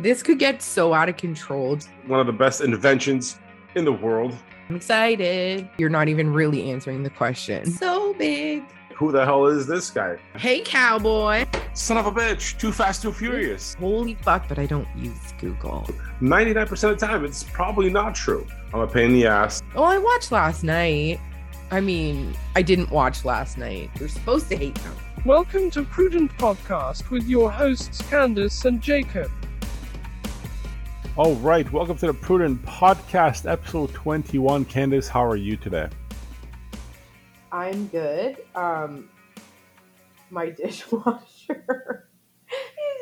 This could get so out of control. One of the best inventions in the world. I'm excited. You're not even really answering the question. So big. Who the hell is this guy? Hey, cowboy. Son of a bitch. Too fast, too furious. Holy fuck, but I don't use Google. 99% of the time, it's probably not true. I'm a pain in the ass. Oh, I watched last night. I mean, I didn't watch last night. You're supposed to hate them. Welcome to Prudent Podcast with your hosts Candyce and Jakub. All right, welcome to the Prudent Podcast, episode 21. Candyce, how are you today? I'm good. Um, my dishwasher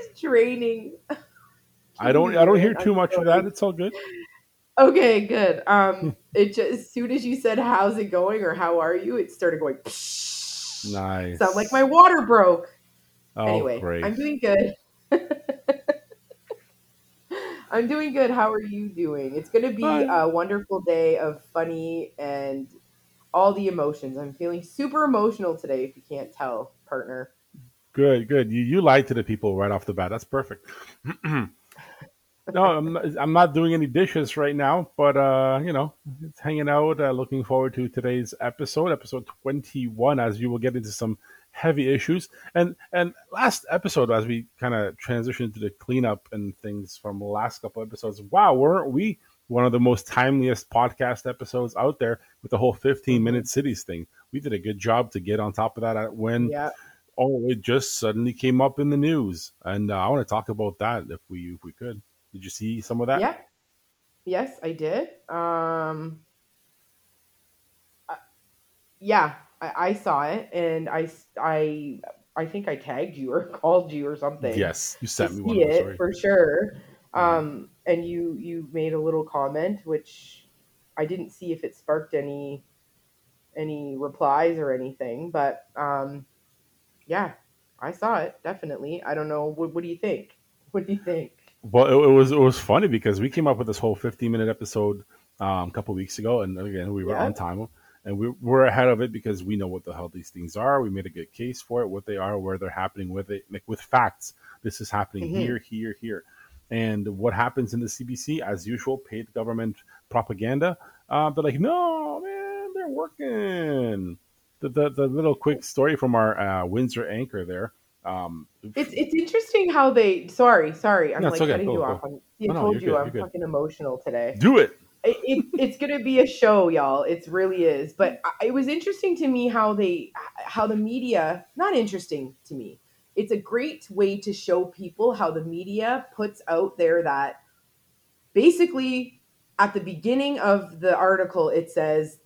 is draining. I don't I don't hear too much of that. It's all good. Okay, good. Um, it just as soon as you said "How's it going?" or "How are you?" it started going. Nice. Sound like my water broke. Oh, anyway, great. I'm doing good. I'm doing good. How are you doing? It's going to be Fine. a wonderful day of funny and all the emotions. I'm feeling super emotional today. If you can't tell, partner. Good, good. You you lied to the people right off the bat. That's perfect. no, I'm not, I'm not doing any dishes right now, but uh, you know, it's hanging out. Uh, looking forward to today's episode, episode 21, as you will get into some heavy issues. And and last episode, as we kind of transitioned to the cleanup and things from the last couple episodes, wow, weren't we one of the most timeliest podcast episodes out there with the whole 15 minute cities thing? We did a good job to get on top of that when Yeah. oh, it just suddenly came up in the news, and uh, I want to talk about that if we if we could. Did you see some of that? Yeah. Yes, I did. Um, uh, yeah, I, I saw it, and I, I, I think I tagged you or called you or something. Yes, you sent me one. it sorry. for sure. Um, and you you made a little comment, which I didn't see if it sparked any any replies or anything, but um, yeah, I saw it definitely. I don't know. What, what do you think? What do you think? Well, it, it was it was funny because we came up with this whole 15 minute episode um, a couple weeks ago, and again we were Yeah. on time, and we we're ahead of it because we know what the hell these things are. We made a good case for it, what they are, where they're happening with it, like with facts. This is happening Mhm. here, here, here, and what happens in the CBC as usual, paid government propaganda. Uh, they're like, no, man, they're working. The, the, the little quick story from our uh, Windsor anchor there. Um, It's it's interesting how they. Sorry, sorry, I'm No, like okay. cutting Go, you go. off. I'm, I No, no, told you're you good, I'm fucking emotional today. do it. It, it, it's gonna be a show y'all. It really is. But it was interesting to me how they how the media not interesting to me. It's a great way to show people how the media puts out there that basically at the beginning of the article it says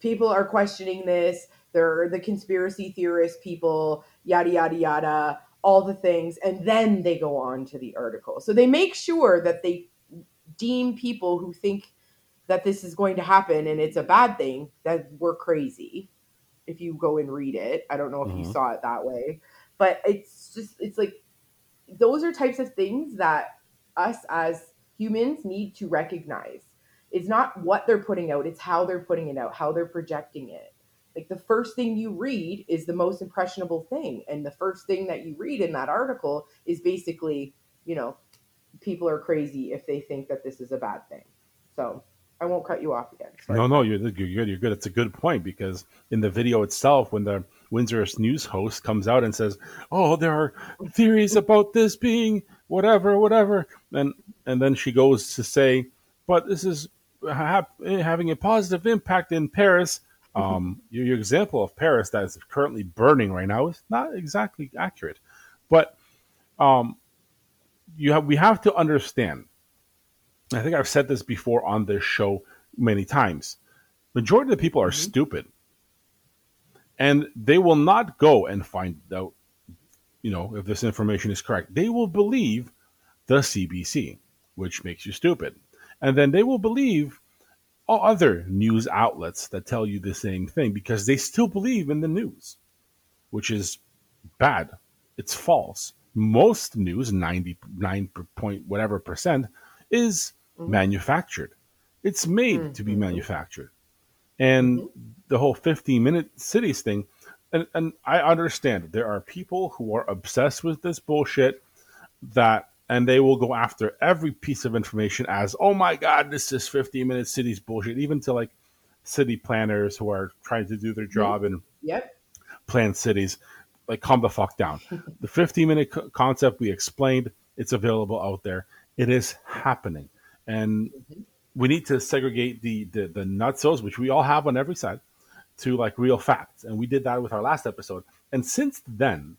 people are questioning this. They're the conspiracy theorist people yada yada yada all the things. And then they go on to the article. So they make sure that they deem people who think that this is going to happen and it's a bad thing that we're crazy. If you go and read it i don't know if you Mhm. saw it that way but it's just it's like those are types of things that us as humans need to recognize. It's not what they're putting out it's how they're putting it out how they're projecting it. Like the first thing you read is the most impressionable thing and the first thing that you read in that article is basically you know people are crazy if they think that this is a bad thing. So i won't cut you off again Sorry. No, no, you're, you're good. You're good. It's a good point because in the video itself, when the Windsor news host comes out and says, "Oh, there are theories about this being whatever, whatever," and and then she goes to say, "But this is ha- having a positive impact in Paris." Um, your, your example of Paris that is currently burning right now is not exactly accurate, but um, you have we have to understand. I think I've said this before on this show many times. Majority of the people are mm-hmm. stupid, and they will not go and find out, you know, if this information is correct. They will believe the CBC, which makes you stupid, and then they will believe all other news outlets that tell you the same thing because they still believe in the news, which is bad. It's false. Most news, ninety nine point whatever percent, is Mm-hmm. manufactured. It's made to be mm-hmm. manufactured. And mm-hmm. the whole 15 minute cities thing, and, and I understand there are people who are obsessed with this bullshit that and they will go after every piece of information as, oh my god, this is 15 minute cities bullshit, even to like city planners who are trying to do their job and Yep. plan cities. Like, calm the fuck down. the 15 minute co- concept we explained, it's available out there. It is happening, and we need to segregate the the, the nutsos, which we all have on every side, to like real facts. And we did that with our last episode. And since then,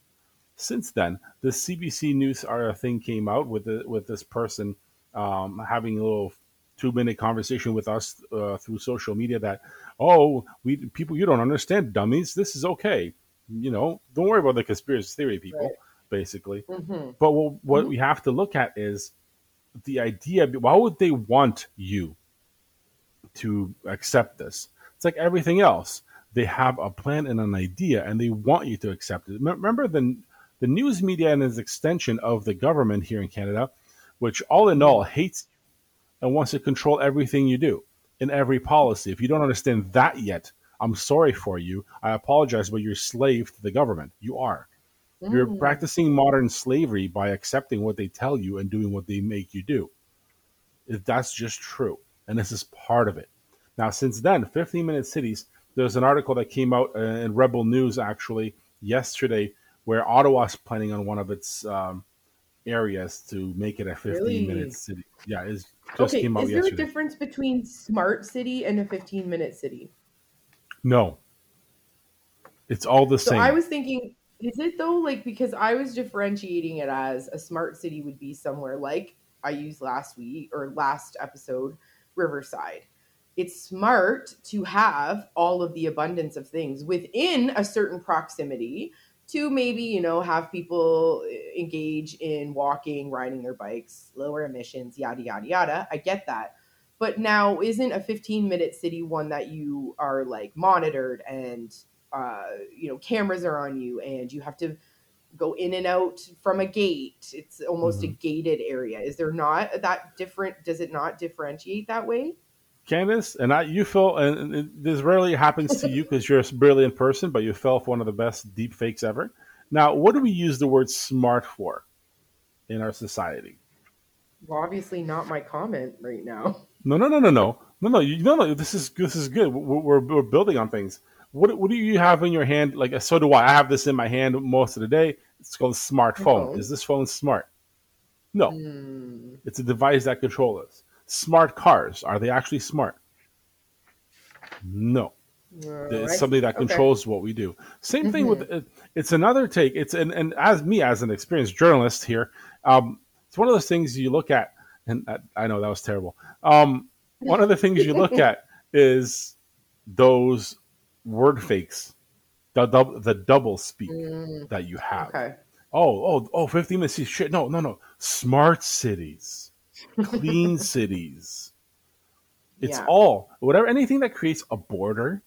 since then, the CBC News thing came out with the, with this person um, having a little two minute conversation with us uh, through social media that oh we people you don't understand dummies this is okay you know don't worry about the conspiracy theory people Right. basically hmm but what, what we have to look at is the idea. Why would they want you to accept this? It's like everything else. They have a plan and an idea, and they want you to accept it. Remember the the news media and its extension of the government here in Canada, which all in all hates and wants to control everything you do in every policy. If you don't understand that yet, I'm sorry for you. I apologize, but you're slave to the government. You are. You're Mm. practicing modern slavery by accepting what they tell you and doing what they make you do. If That's just true. And this is part of it. Now, since then, 15 Minute Cities, there's an article that came out uh, in Rebel News actually yesterday where Ottawa's planning on one of its um, areas to make it a 15 Really? minute city. Yeah, it just Okay, came out is there a difference between smart city and a 15 minute city? no. It's all the So same. I was thinking, is it though? Like, because I was differentiating it as a smart city would be somewhere like I used last week or last episode, Riverside. It's smart to have all of the abundance of things within a certain proximity to maybe, you know, have people eh, engage in walking, riding their bikes, lower emissions, yada, yada, yada. I get that. But now, isn't a 15 minute city one that you are like monitored and uh, you know cameras are on you and you have to go in and out from a gate it's almost a gated area is there not that different does it not differentiate that way Candyce, and I, you fell, and it, this rarely happens to you because you're a brilliant person, but you fell for one of the best deep fakes ever. Now, what do we use the word smart for in our society? well obviously not my comment right now No, no, no, no, no, no, no. You, no, no. This is this is good. We're, we're, we're building on things. What what do you have in your hand? Like so do I. I have this in my hand most of the day. It's called a smartphone. phone. Is this phone smart? No, Hmm. it's a device that controls us. Smart cars are they actually smart? No. It's something that Okay. controls what we do. Same thing with it, it's another take. It's and, and as me as an experienced journalist here, um, it's one of those things you look at, and I, I know that was terrible. Um, one of the things you look at is those word fakes, the double the double speak that you have. Mm, okay Oh, oh, oh, 15 minutes. Shit. No, no, no. Smart cities, clean cities. It's Yeah. all, whatever, anything that creates a border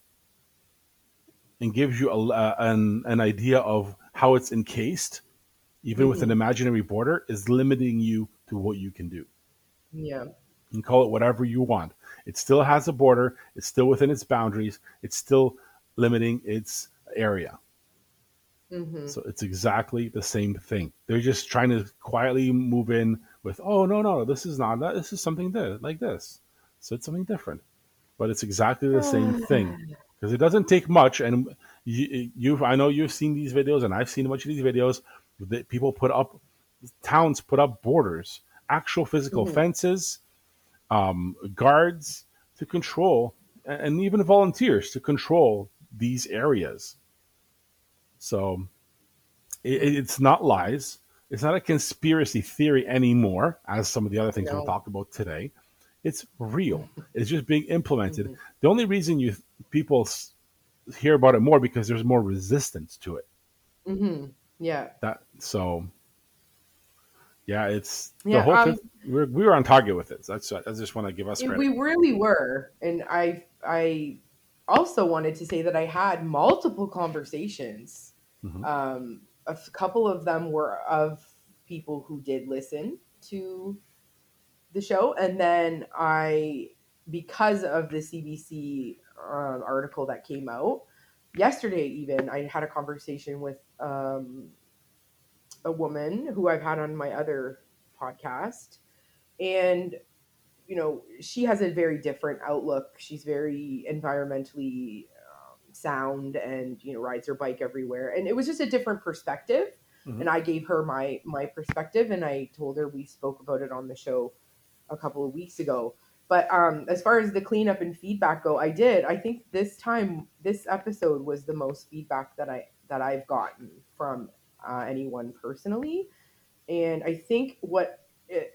and gives you a, uh, an, an idea of how it's encased, even with an imaginary border, is limiting you to what you can do. yeah You can call it whatever you want. It still has a border. It's still within its boundaries. It's still limiting its area. hmm So it's exactly the same thing. They're just trying to quietly move in with, oh no no, this is not that. This is something th- like this. So it's something different, but it's exactly the same thing because it doesn't take much. And you, you, I know you've seen these videos, and I've seen a bunch of these videos that people put up, towns put up borders, actual physical fences, um, guards to control, and even volunteers to control these areas. So it, it's not lies. It's not a conspiracy theory anymore, as some of the other things No. we'll talk about today. It's real. It's just being implemented. The only reason you people hear about it more because there's more resistance to it. hmm yeah That so. Yeah, it's the Yeah, whole. um, we're, we were on target with it. That's. I just want to give us credit. we really were and i i also wanted to say that i had multiple conversations Mhm. um a couple of them were of people who did listen to the show and then i because of the cbc um, article that came out yesterday even i had a conversation with um, a woman who i've had on my other podcast, and you know she has a very different outlook. She's very environmentally um, sound, and you know rides her bike everywhere, and it was just a different perspective. Mhm. And I gave her my my perspective, and I told her we spoke about it on the show a couple of weeks ago. But um, as far as the cleanup and feedback go, I did. I think this time, this episode was the most feedback that I that I've gotten from uh, anyone personally, and I think what. It,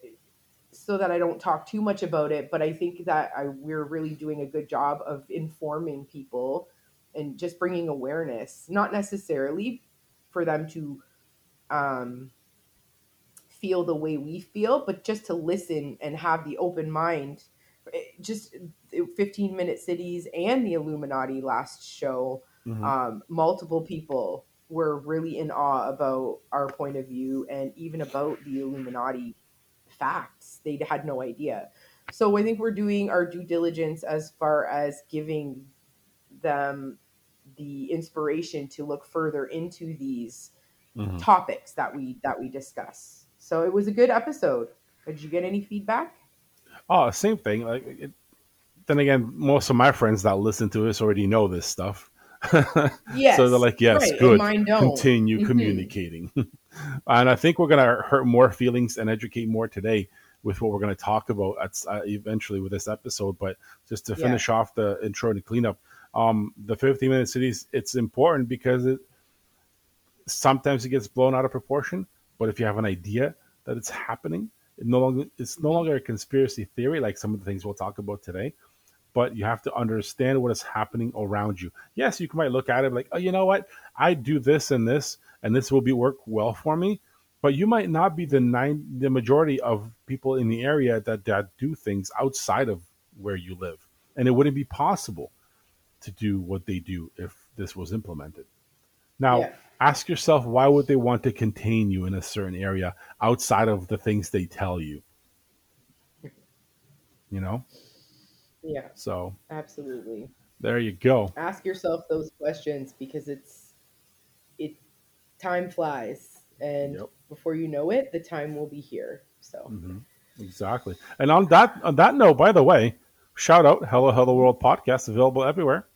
so that I don't talk too much about it, but I think that I, we're really doing a good job of informing people and just bringing awareness, not necessarily for them to um, feel the way we feel, but just to listen and have the open mind. It- just 15 minute cities and the Illuminati last show, Mhm. um, multiple people were really in awe about our point of view and even about the Illuminati facts. They had no idea. So I think we're doing our due diligence as far as giving them the inspiration to look further into these Mhm. topics that we that we discuss. So it was a good episode. Did you get any feedback? Oh, same thing. Like, it, then again, most of my friends that listen to this already know this stuff. Yes. so they're like, yes, right, good. Continue Mhm. communicating. and I think we're going to hurt more feelings and educate more today with what we're going to talk about at, uh, eventually with this episode. But just to Yeah. finish off the intro and cleanup, um, the 15 minute cities, it's important because it sometimes it gets blown out of proportion. But if you have an idea that it's happening, it no longer it's no longer a conspiracy theory like some of the things we'll talk about today. But you have to understand what is happening around you. Yes, you might look at it like, oh, you know what? I do this and this, and this will be work well for me. But you might not be the nine, the majority of people in the area that, that do things outside of where you live, and it wouldn't be possible to do what they do if this was implemented. Now, Yeah. ask yourself why would they want to contain you in a certain area outside of the things they tell you? You know? Yeah, So absolutely. there you go. Ask yourself those questions because it's it time flies and Yep. before you know it, the time will be here. So hmm Exactly. And on that on that note, by the way, shout out Hello Hello World podcast available everywhere.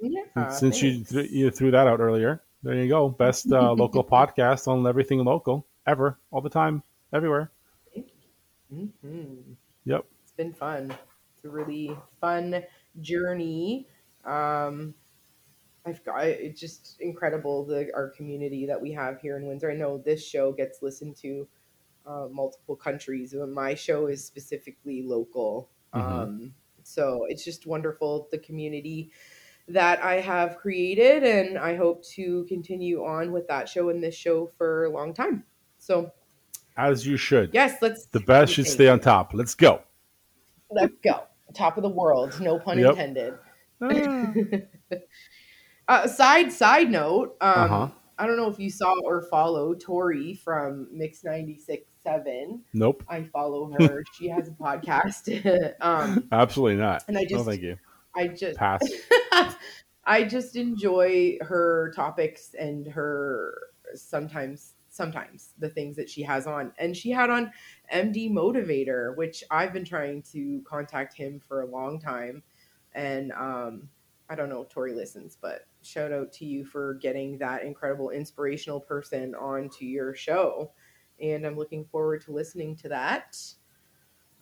yeah, Since you thanks. th- you threw that out earlier, there you go. Best uh, local podcast on everything local ever, all the time, everywhere. Mhm. Yep. It's been fun. Really fun journey. Um, I've got it's just incredible the our community that we have here in Windsor. I know this show gets listened to uh, multiple countries, but my show is specifically local. Mhm. Um, so it's just wonderful the community that I have created, and I hope to continue on with that show and this show for a long time. So As you should. yes, let's The best should stay on top. Let's go. Let's go. Top of the world. No pun Yep. intended. Ah. Uh, side side note. Um, Uh-huh. I don't know if you saw or follow Tori from Mix 96.7. nope. I follow her. she has a podcast. um, Absolutely not. and I no, just, thank you. I just, Pass. I just enjoy her topics and her sometimes, sometimes the things that she has on. And she had on MD Motivator, which I've been trying to contact him for a long time. And um, I don't know if Tori listens, but shout out to you for getting that incredible inspirational person onto your show. And I'm looking forward to listening to that.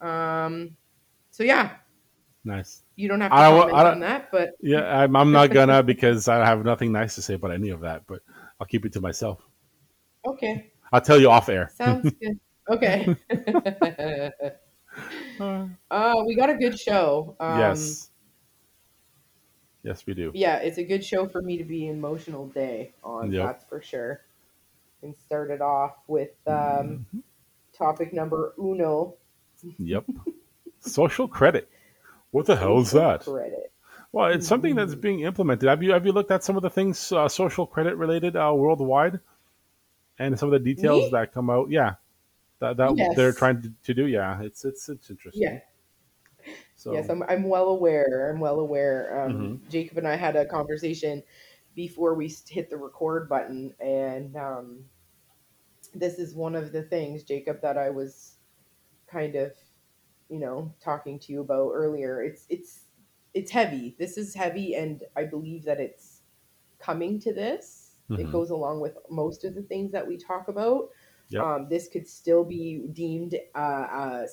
Um, so yeah, Nice. you don't have to I comment I on that, but Yeah, I'm, I'm not gonna because I have nothing nice to say about any of that, but I'll keep it to myself. Okay, I'll tell you off air. sounds good. Okay. uh, we got a good show. Um, yes. Yes, we do. Yeah, it's a good show for me to be emotional day on. Yep. That's for sure. And started off with um, Mm-hmm. topic number uno. Yep. Social credit. What the hell is that? Credit. Well, it's something that's being implemented. Have you have you looked at some of the things uh, social credit related uh, worldwide, and some of the details Me? that come out? Yeah, that, that Yes. they're trying to, to do. Yeah, it's it's it's interesting. Yeah. So Yes, I'm, I'm well aware. I'm well aware. Um, Mm-hmm. Jakub and I had a conversation before we hit the record button, and um, this is one of the things, Jakub, that I was kind of, you know, talking to you about earlier. It's it's it's heavy. This is heavy, and I believe that it's coming to this. It Mhm. goes along with most of the things that we talk about. Yep. Um, this could still be deemed uh, a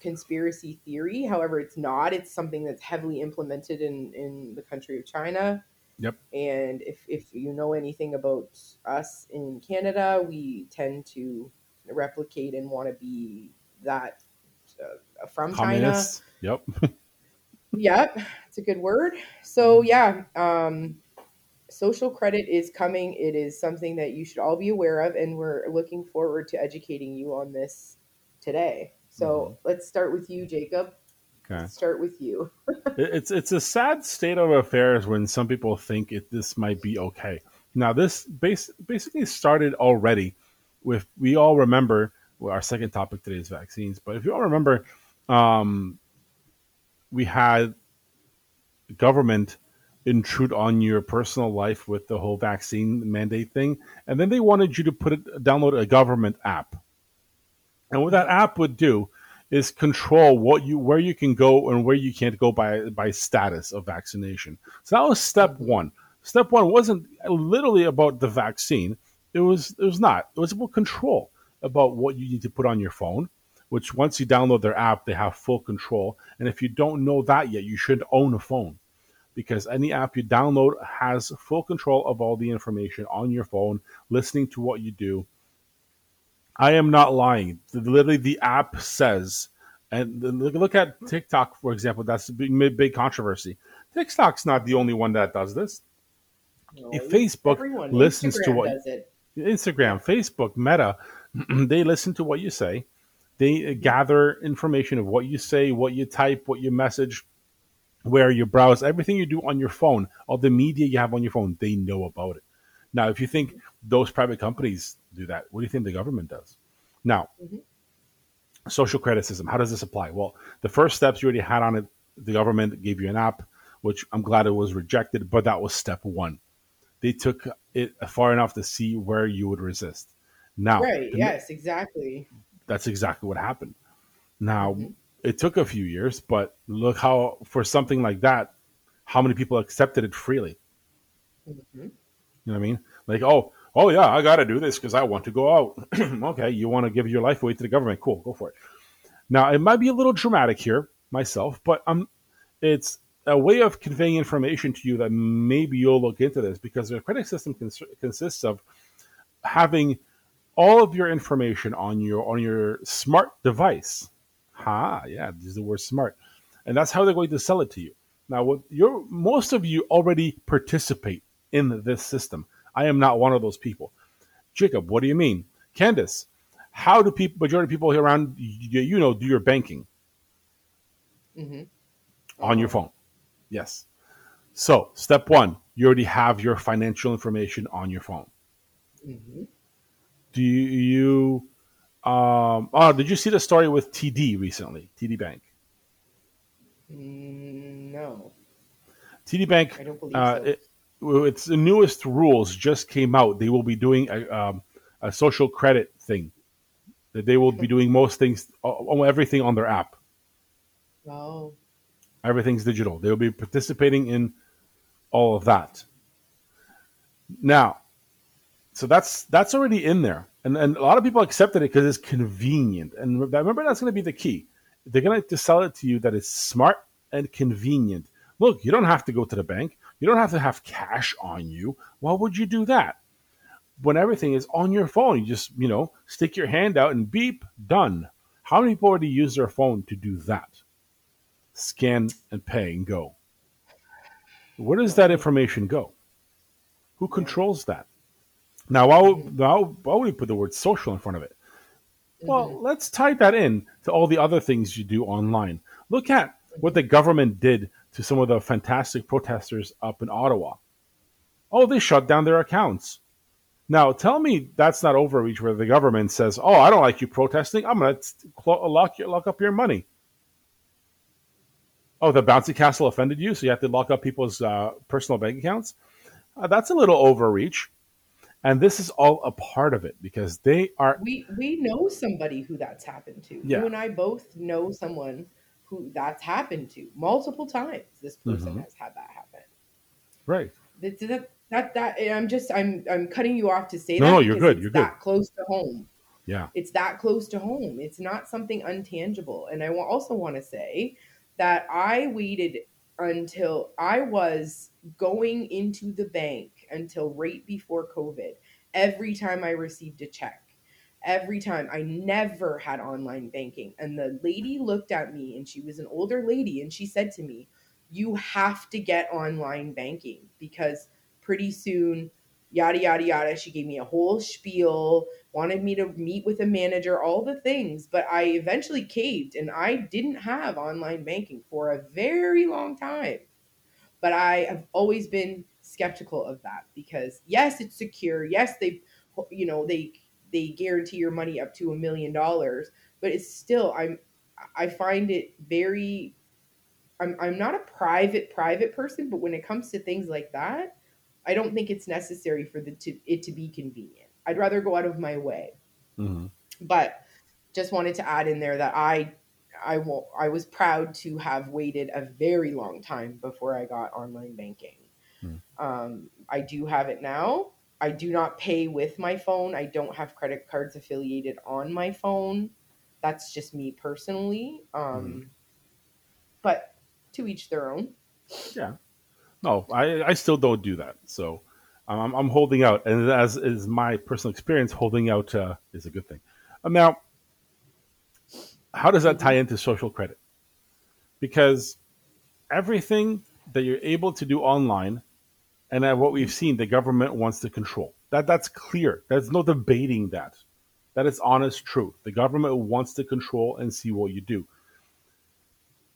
conspiracy theory. However, it's not. It's something that's heavily implemented in, in the country of China. Yep. And if, if you know anything about us in Canada, we tend to replicate and want to be that uh, from China. Yep. Yep, it's a good word. So yeah, um, social credit is coming. It is something that you should all be aware of, and we're looking forward to educating you on this today. So let's start with you, Jakub. Okay. Let's start with you. It's it's a sad state of affairs when some people think it this might be okay. Now this base, basically started already with we all remember well, our second topic today is vaccines, but if you all remember, um, we had government intrude on your personal life with the whole vaccine mandate thing, and then they wanted you to put it download a government app, and what that app would do is control what you where you can go and where you can't go by by status of vaccination. So that was step one. Step one wasn't literally about the vaccine. It was it was not. It was about control about what you need to put on your phone. Which once you download their app, they have full control. And if you don't know that yet, you should own a phone because any app you download has full control of all the information on your phone, listening to what you do, I am not lying. Literally, the app says, and look, at TikTok, for example. That's a big, big controversy. TikTok's not the only one that does this. If Facebook Everyone. listens to what-. Instagram, Facebook, Meta, they listen to what you say. They gather information of what you say, what you type, what you message, where you browse, everything you do on your phone, all the media you have on your phone, they know about it. Now, if you think those private companies do that, what do you think the government does? Now, Mhm. social criticism, how does this apply? Well, the first steps you already had on it, the government gave you an app, which I'm glad it was rejected, but that was step one. They took it far enough to see where you would resist. Now, Right. Yes. Exactly. that's exactly what happened. Now, Mhm. It took a few years, but look how, for something like that, how many people accepted it freely. Mhm. You know what I mean? Like, oh, oh yeah, I got to do this because I want to go out. okay, you want to give your life away to the government? Cool, go for it. Now, it might be a little dramatic here, myself, but um, it's a way of conveying information to you that maybe you'll look into this because the credit system cons- consists of having all of your information on your on your smart device. Ha, yeah, this is the word smart, and that's how they're going to sell it to you. Now, what you're most of you already participate in this system. I am not one of those people. Jakub, what do you mean? Candyce, how do people majority of people here around you, you know do your banking Mhm. on your phone? Yes. So, step one, you already have your financial information on your phone. Mhm. Do you? Um, oh, did you see the story with TD recently? TD Bank. Mm, No, TD Bank. I don't believe Uh, so. it, its the newest rules just came out. They will be doing a, um, a social credit thing. That they will be doing most things, everything on their app. Oh. Everything's digital. They'll be participating in all of that. Now, so that's that's already in there, and and a lot of people accepted it because it's convenient. And remember, that's going to be the key. They're going to sell it to you that it's smart and convenient. Look, you don't have to go to the bank. You don't have to have cash on you. Why would you do that? When everything is on your phone, you just you know stick your hand out and beep, done. How many people already use their phone to do that? Scan and pay and go. Where does that information go? Who controls that? Now, why, would- we put the word social in front of it? Well, Mhm. let's tie that in to all the other things you do online. Look at what the government did to some of the fantastic protesters up in Ottawa. Oh, they shut down their accounts. Now, tell me that's not overreach where the government says, "Oh, I don't like you protesting. I'm going to lock your, lock up your money." Oh, the bouncy castle offended you, so you have to lock up people's uh, personal bank accounts. Uh, that's a little overreach. And this is all a part of it because they are We we know somebody who that's happened to. Yeah. You and I both know someone who that's happened to multiple times. This person Mhm. has had that happen. right. That, that that that I'm just I'm I'm cutting you off to say No, that. no, you're good, it's you're good. that close to home. Yeah. It's that close to home. It's not something untangible. And I also want to say that I waited until I was going into the bank until right before COVID. Every time I received a check, every time I never had online banking. And the lady looked at me and she was an older lady and she said to me, You have to get online banking because pretty soon, yada, yada, yada. She gave me a whole spiel, wanted me to meet with a manager, all the things. But I eventually caved and I didn't have online banking for a very long time. But I have always been skeptical of that because yes, it's secure. Yes, they, you know, they they guarantee your money up to a million dollars, but it's still I'm I find it very I'm I'm not a private private person, but when it comes to things like that, I don't think it's necessary for the to it to be convenient. I'd rather go out of my way. hmm But just wanted to add in there that I I will I was proud to have waited a very long time before I got online banking. Um, I do have it now. I do not pay with my phone. I don't have credit cards affiliated on my phone. That's just me personally. Um, But to each their own. Yeah. No, I, I still don't do that. So um, I'm holding out, and as is my personal experience, holding out uh, is a good thing. Um, now, how does that tie into social credit? Because everything that you're able to do online, and what we've seen, the government wants to control. That that's clear. There's no debating that. That is honest truth. The government wants to control and see what you do.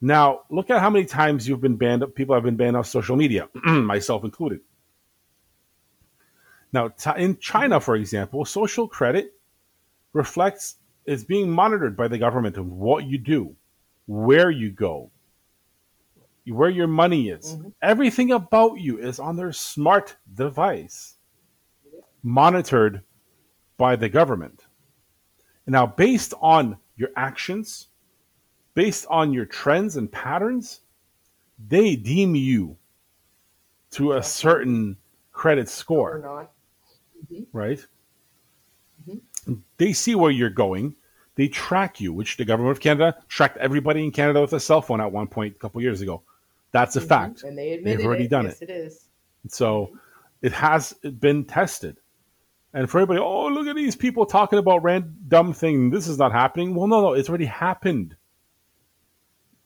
Now, look at how many times you've been banned. People have been banned off social media, myself included. Now, in China, for example, social credit reflects is being monitored by the government of what you do, where you go, where your money is. Mhm. Everything about you is on their smart device, monitored by the government. Now, based on your actions, based on your trends and patterns, they deem you to a certain credit Or score, not. right? Mhm. They see where you're going. They track you, which the government of Canada tracked everybody in Canada with a cell phone at one point a couple years ago. That's a Mhm. fact. And they admitted already it. done yes, it is. So it has been tested. And for everybody, oh, look at these people talking about random thing. This is not happening. Well, no, no, it's already happened.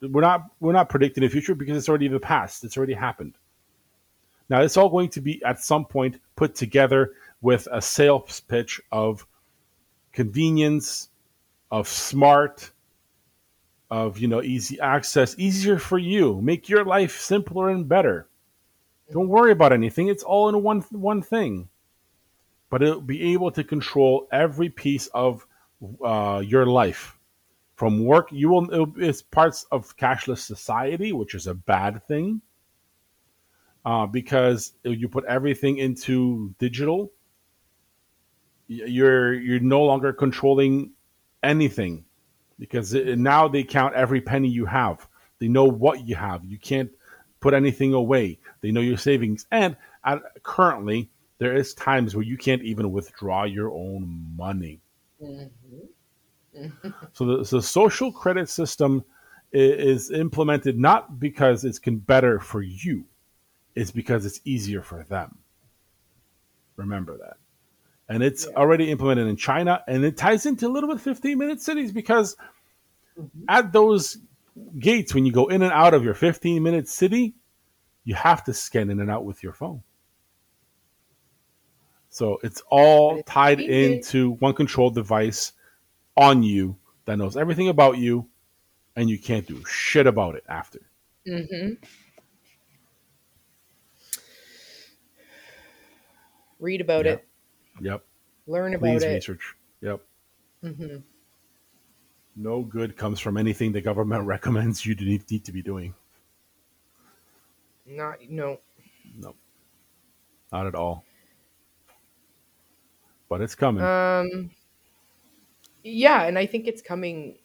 We're not we're not predicting the future because it's already the past. It's already happened. Now it's all going to be at some point put together with a sales pitch of convenience, of smart, of you know easy access, easier for you, make your life simpler and better. Don't worry about anything. It's all in one one thing. But it'll be able to control every piece of uh, your life. From work, you will. It's parts of cashless society, which is a bad thing, uh, because you put everything into digital. You're you're no longer controlling anything, because it, now they count every penny you have. They know what you have. You can't put anything away. They know your savings, and at, currently there is times where you can't even withdraw your own money. Mhm. So the, the social credit system i- is implemented not because it's con- better for you, it's because it's easier for them. Remember that. And it's Yeah. already implemented in China, and it ties into a little bit 15 minute cities because Mhm. at those gates, when you go in and out of your 15 minute city, you have to scan in and out with your phone. So it's all tied into one control device on you that knows everything about you, and you can't do shit about it after. Mhm. Read about Yeah. it. Yep. Learn about Please it. research. Yep. Mm-hmm. No good comes from anything the government recommends you need, need to be doing. Not no. No, not at all. but it's coming. Um, yeah, and I think it's coming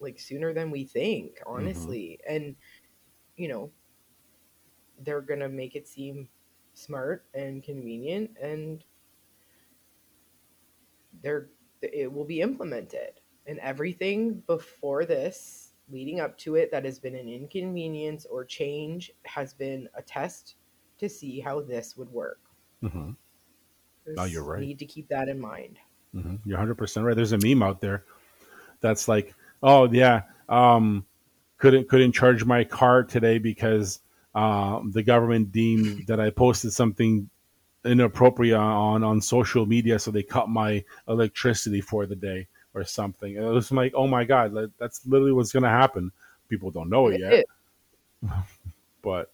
like sooner than we think, honestly. And you know, they're gonna make it seem smart and convenient, and they're it will be implemented. And everything before this, leading up to it, that has been an inconvenience or change, has been a test to see how this would work. hmm No, you're right. Need to keep that in mind. hmm You're 100 percent right. There's a meme out there that's like, oh yeah, um, couldn't couldn't charge my car today because um, the government deemed that I posted something inappropriate on on social media, so they cut my electricity for the day or something. And it was like, oh my god, that's literally what's gonna happen. People don't know it It yet, but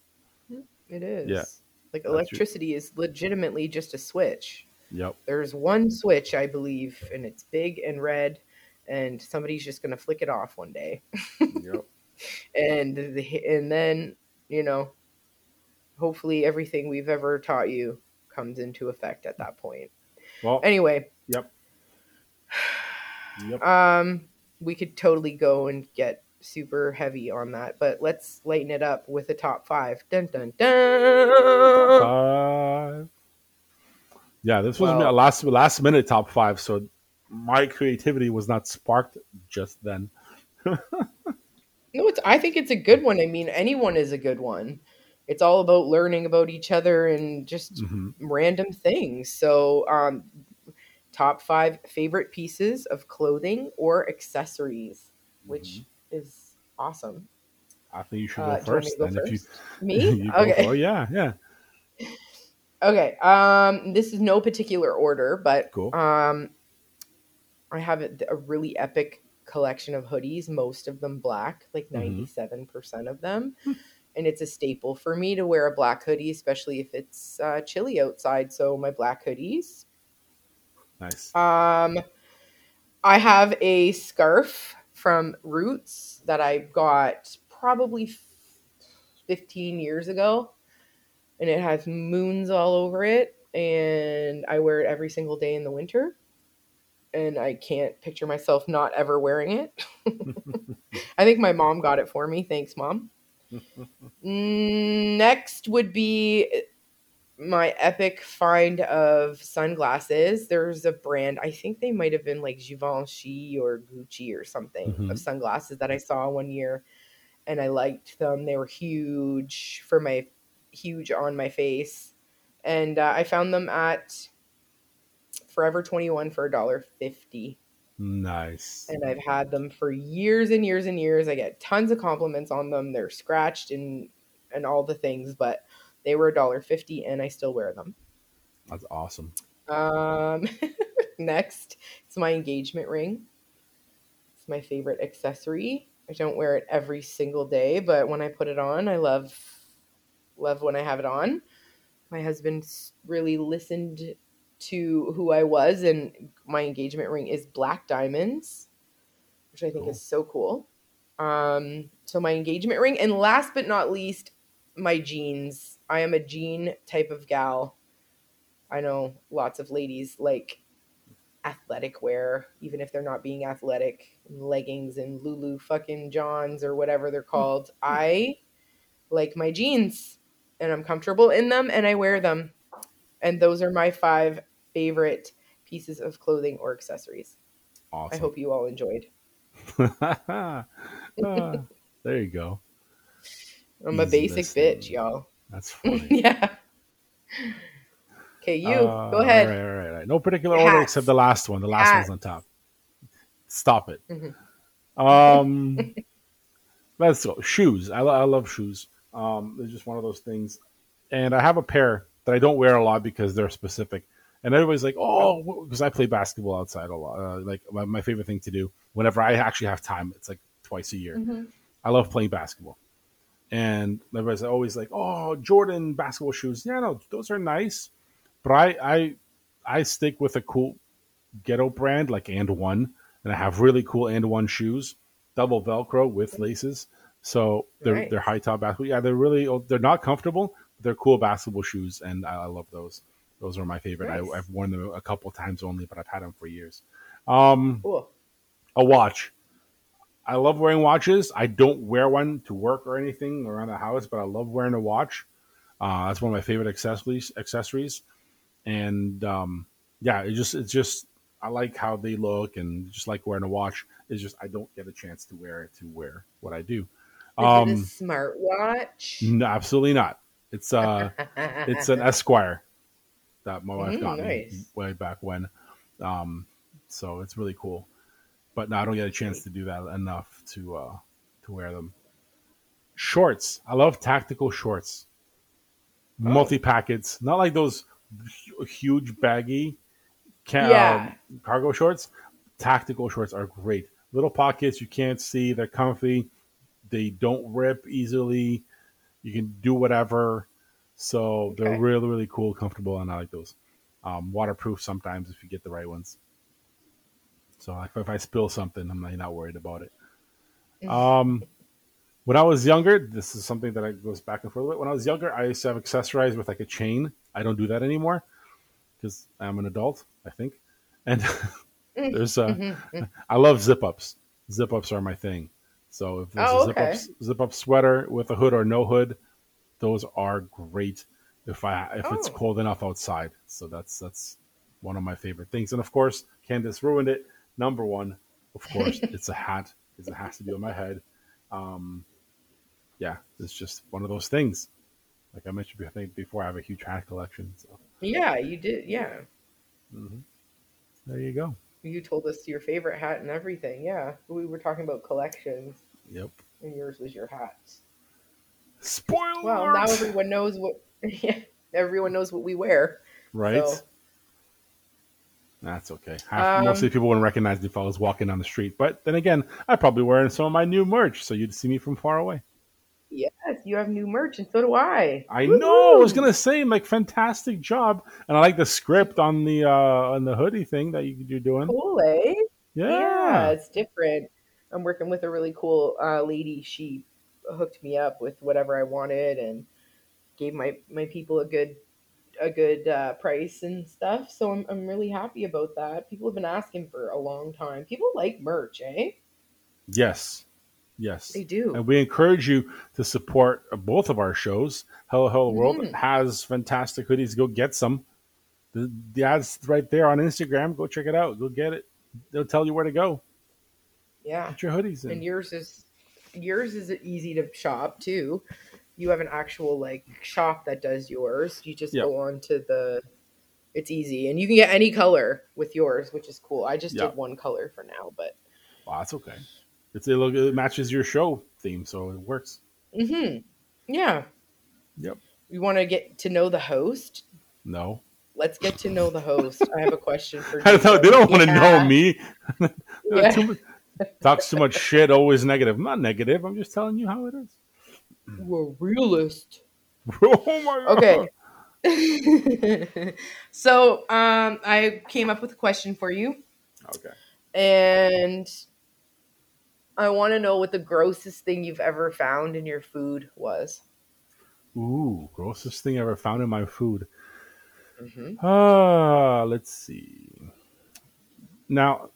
It is. Yeah. Like electricity is legitimately just a switch. yep, There's one switch, I believe, and it's big and red, and somebody's just gonna flick it off one day, yep. and the, and then you know, hopefully everything we've ever taught you comes into effect at that point. Well, Anyway, yep, yep. um, we could totally go and get super heavy on that, but let's lighten it up with a top five. Dun dun dun. five. Yeah, this was Well- a last last minute top five, so my creativity was not sparked just then. No, it's. I think it's a good one. I mean, anyone is a good one. It's all about learning about each other and just hmm random things. So, um, top five favorite pieces of clothing or accessories, which is awesome. I think you should Uh, go do you want me first. to go then if you. Me? you okay. for- yeah, yeah, Okay. Um, this is no particular order, but Cool. um, I have a, a really epic collection of hoodies. Most of them black, like Mhm. ninety-seven percent of them, and it's a staple for me to wear a black hoodie, especially if it's uh, chilly outside. So my black hoodies. nice. Um, I have a scarf from Roots that I got probably 15 years ago, and it has moons all over it, and I wear it every single day in the winter. And I can't picture myself not ever wearing it. I think my mom got it for me. Thanks, mom. Next would be my epic find of sunglasses. There's a brand, I think they might have been like Givenchy or Gucci or something Mhm. of sunglasses that I saw one year and I liked them. They were huge for my huge on my face. And uh, I found them at Forever 21 for $1.50 nice. and I've had them for years and years and years. I get tons of compliments on them. They're scratched and and all the things, but they were $1.50 and I still wear them. That's awesome. Um, next, it's my engagement ring. It's my favorite accessory. I don't wear it every single day, but when I put it on, I love love when I have it on. My husband really listened to who I was, and my engagement ring is black diamonds, which I think Cool. is so cool. Um, so my engagement ring, and last but not least, my jeans. I am a jean type of gal. I know lots of ladies like athletic wear, even if they're not being athletic, leggings and Lulu fucking Johns or whatever they're called. I like my jeans and I'm comfortable in them and I wear them. And those are my five favorite pieces of clothing or accessories. Awesome. I hope you all enjoyed. Ah, there you go. I'm a basic listening. bitch, y'all. That's funny. yeah. Okay, you Uh, go ahead. All right, all right, all right. No particular order except the last one. The last Hats. one's on top. Stop it. Mhm. Um, let's go. Shoes. I, lo- I love shoes. Um, it's just one of those things. And I have a pair that I don't wear a lot because they're specific. And everybody's like, oh, because I play basketball outside a lot. Uh, like my, my favorite thing to do whenever I actually have time. It's like twice a year. Mhm. I love playing basketball. And everybody's always like, "Oh, Jordan basketball shoes." Yeah, no, those are nice, but I I I stick with a cool ghetto brand like And One, and I have really cool And One shoes, double Velcro with laces. So they're Right. they're high top basketball. Yeah, they're really they're not comfortable, but they're cool basketball shoes, and I, I love those. Those are my favorite. Nice. I, I've worn them a couple times only, but I've had them for years. Um, Cool. a watch. I love wearing watches. I don't wear one to work or anything around the house, but I love wearing a watch. Uh, that's one of my favorite accessories. Accessories, and um, yeah, it just it's just I like how they look and just like wearing a watch. It's just I don't get a chance to wear it to wear what I do. Is it Um, a smartwatch? no, absolutely not. It's uh, it's an Esquire that my wife Mm, got me way back when. Um, so it's really cool. But no, I don't get a chance to do that enough to uh, to wear them. Shorts. I love tactical shorts. Oh. Multi packets, not like those huge baggy ca- Yeah. um, cargo shorts. Tactical shorts are great. Little pockets you can't see. They're comfy. They don't rip easily. You can do whatever. So they're Okay. really, really cool, comfortable, and I like those. Um, waterproof sometimes if you get the right ones. So like if I spill something, I'm not, not worried about it. Um, when I was younger, this is something that I goes back and forth. bit. When I was younger, I used to have accessorized with like a chain. I don't do that anymore because I'm an adult, I think. And there's uh, I love zip ups. Zip ups are my thing. So if there's Oh, a zip okay. up zip up sweater with a hood or no hood, those are great. If I if it's Oh. cold enough outside, so that's that's one of my favorite things. And of course, Candyce ruined it. Number one, of course, it's a hat because it has to be on my head. Um, yeah, it's just one of those things. Like I mentioned, I think before, I have a huge hat collection. So Yeah, you did. Yeah, mhm. there you go. you told us your favorite hat and everything. Yeah, we were talking about collections, Yep. and yours was your hats. Spoiler. Well, now everyone knows what. Yeah, everyone knows what we wear. right? So, That's okay. Half, Um, most of the people wouldn't recognize me if I was walking down the street. But then again, I'm probably wearing some of my new merch, so you'd see me from far away. yes, you have new merch, and so do I. I know. I was gonna say, like, fantastic job, and I like the script on the uh on the hoodie thing that you, you're doing. Cool, eh? Yeah. it's different. I'm working with a really cool uh, lady. She hooked me up with whatever I wanted and gave my my people a good a good uh, price and stuff. So I'm I'm really happy about that. People have been asking for a long time. People like merch, eh? Yes. Yes. They do. And we encourage you to support both of our shows. Hello, Hello World Mhm. has fantastic hoodies. Go get some. The, the ads right there on Instagram. Go check it out. Go get it. They'll tell you where to go. Yeah. Get your hoodies in. And yours is yours is easy to shop too. You have an actual like shop that does yours. You just Yep. go on to the it's easy and you can get any color with yours, which is cool. I just Yep. did one color for now, but Wow, that's okay. It's it, look, it matches your show theme, so it works. hmm Yeah. Yep. You want to get to know the host? No, Let's get to know the host. I have a question for I don't, they don't want to know me. Yeah. Too talks too much shit. Always negative. I'm not negative. I'm just telling you how it is. We're realist. oh my god. Okay. so um, I came up with a question for you, Okay. and I want to know what the grossest thing you've ever found in your food was. Ooh, grossest thing I ever found in my food. hmm Ah, let's see. Now,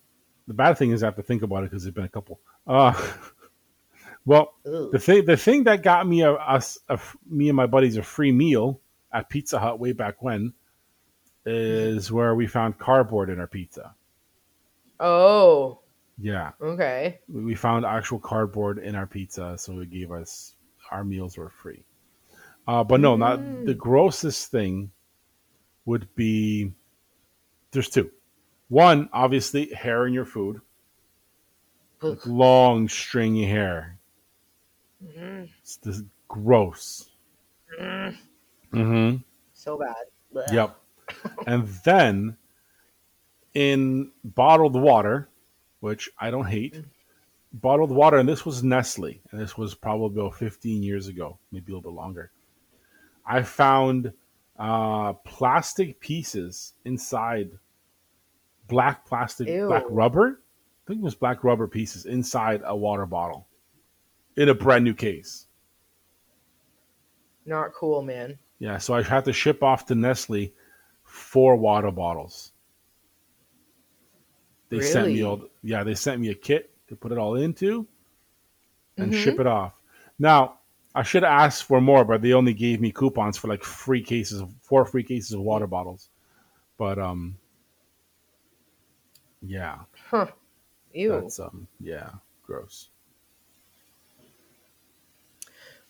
the bad thing is I have to think about it because there's been a couple. Uh, well, the thing the thing that got me a, us a, me and my buddies a free meal at Pizza Hut way back when is where we found cardboard in our pizza. Oh, Yeah, okay. we we found actual cardboard in our pizza, so it gave us our meals were free. Uh, but no, not Mm. the grossest thing would be. There's two. One, obviously, hair in your food, like long stringy hair. Mhm. It's gross. Mm, Mm-hmm. So bad. Blech. Yep. and then in bottled water, which I don't hate, bottled water, and this was Nestle, and this was probably about 15 years ago, maybe a little bit longer. I found uh, plastic pieces inside black plastic, Ew. black rubber. I think it was black rubber pieces inside a water bottle in a brand new case. Not cool, man. Yeah, so I had to ship off to Nestle four water bottles. They sent me Really? all. Yeah, they sent me a kit to put it all into and Mhm. ship it off. Now I should have asked for more, but they only gave me coupons for like free cases, of four free cases of water bottles. But um, yeah, Huh. Ew. that's um, yeah, gross.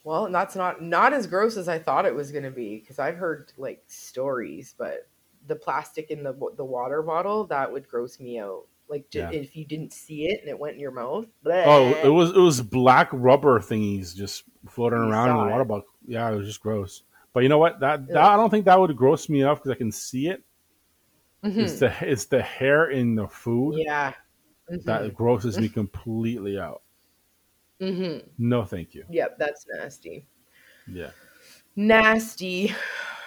Well, that's not not as gross as I thought it was going to be because I've heard like stories, but the plastic in the the water bottle that would gross me out. Like Yeah. if you didn't see it and it went in your mouth. Oh, it was it was black rubber thingies just floating You around in the water bottle. Yeah, it was just gross. But you know what? That, that I don't think that would gross me enough because I can see it. Mhm. It's the it's the hair in the food yeah. that grosses me completely out. Mm-hmm. No, thank you. Yep, that's nasty. Yeah. Nasty.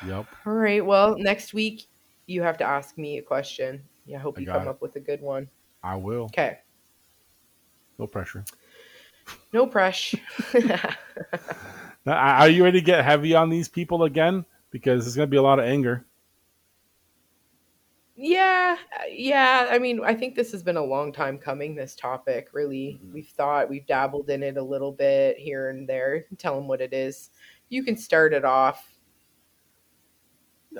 Yep. All right. Well, next week you have to ask me a question. Yeah, I hope you come it. up with a good one. I will. Okay. No pressure. No pressure. Now, are you ready to get heavy on these people again? Because there's going to be a lot of anger. Yeah, uh, yeah. I mean, I think this has been a long time coming. This topic, really, Mhm. we've thought we've dabbled in it a little bit here and there. Tell them what it is. You can start it off.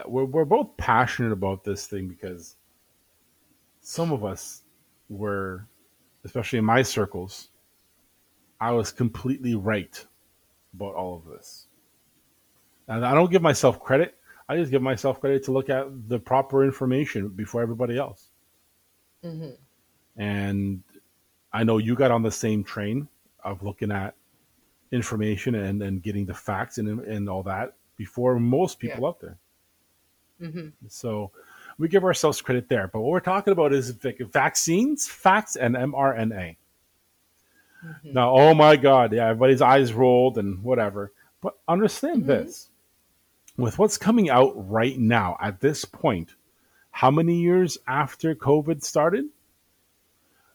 We're, we're both passionate about this thing because some of us were, especially in my circles, I was completely right about all of this. And I don't give myself credit. I just give myself credit to look at the proper information before everybody else. hmm And I know you got on the same train of looking at information and, then getting the facts and, and all that before most people out there. hmm So we give ourselves credit there. But what we're talking about is vaccines, facts, and mRNA. hmm Now, oh my God, yeah, everybody's eyes rolled and whatever. But understand Mhm. this with what's coming out right now at this point, how many years after COVID started?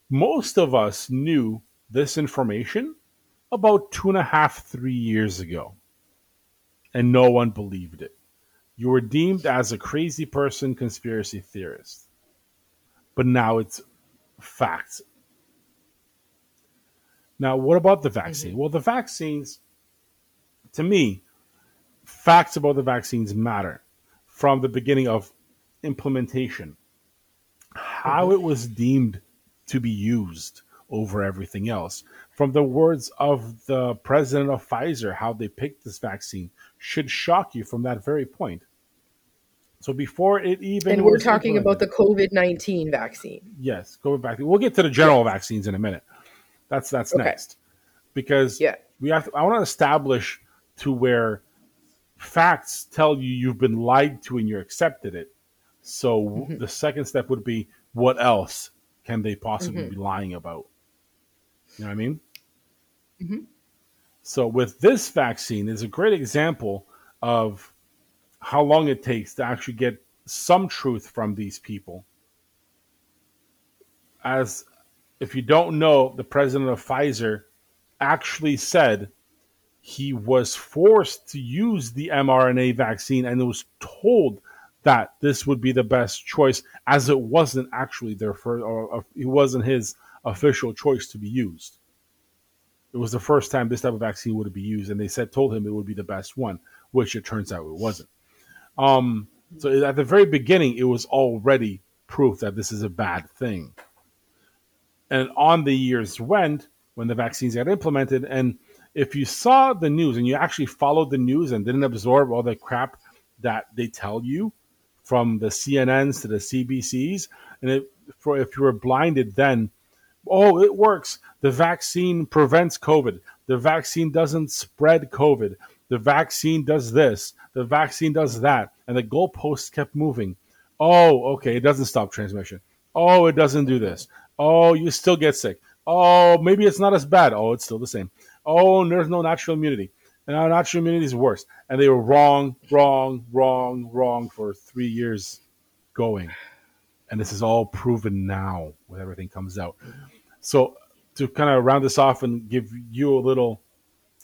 Most of us knew this information about two and a half, three years ago, and no one believed it. You were deemed as a crazy person, conspiracy theorist. But now it's facts. Now, what about the vaccine? Mm-hmm. Well, the vaccines, to me, facts about the vaccines matter from the beginning of implementation. How it was deemed to be used over everything else. From the words of the president of Pfizer, how they picked this vaccine should shock you from that very point. So before it even And we're talking about the COVID nineteen vaccine. yes, going back. We'll get to the general vaccines in a minute. That's that's Okay. next because Yeah. we have. To, I want to establish to where facts tell you you've been lied to and you accepted it. So Mhm. the second step would be what else can they possibly Mhm. be lying about? You know what I mean? Mhm. So with this vaccine is a great example of how long it takes to actually get some truth from these people. As if you don't know, the president of Pfizer actually said he was forced to use the mRNA vaccine and was told that this would be the best choice, as it wasn't actually their first, or, it wasn't his official choice to be used. It was the first time this type of vaccine would be used, and they said told him it would be the best one, which it turns out it wasn't. Um, so at the very beginning, it was already proof that this is a bad thing. And on the years went when the vaccines got implemented, and if you saw the news and you actually followed the news and didn't absorb all the crap that they tell you from the CNNs to the CBCs, and it, for if you were blinded then, oh, it works. The vaccine prevents COVID. The vaccine doesn't spread COVID. The vaccine does this. The vaccine does that. And the goalposts kept moving. Oh, okay, it doesn't stop transmission. Oh, it doesn't do this. Oh, you still get sick. Oh, maybe it's not as bad. Oh, it's still the same. Oh, there's no natural immunity. And our natural immunity is worse. And they were wrong, wrong, wrong, wrong for three years going. And this is all proven now when everything comes out. So to kind of round this off and give you a little,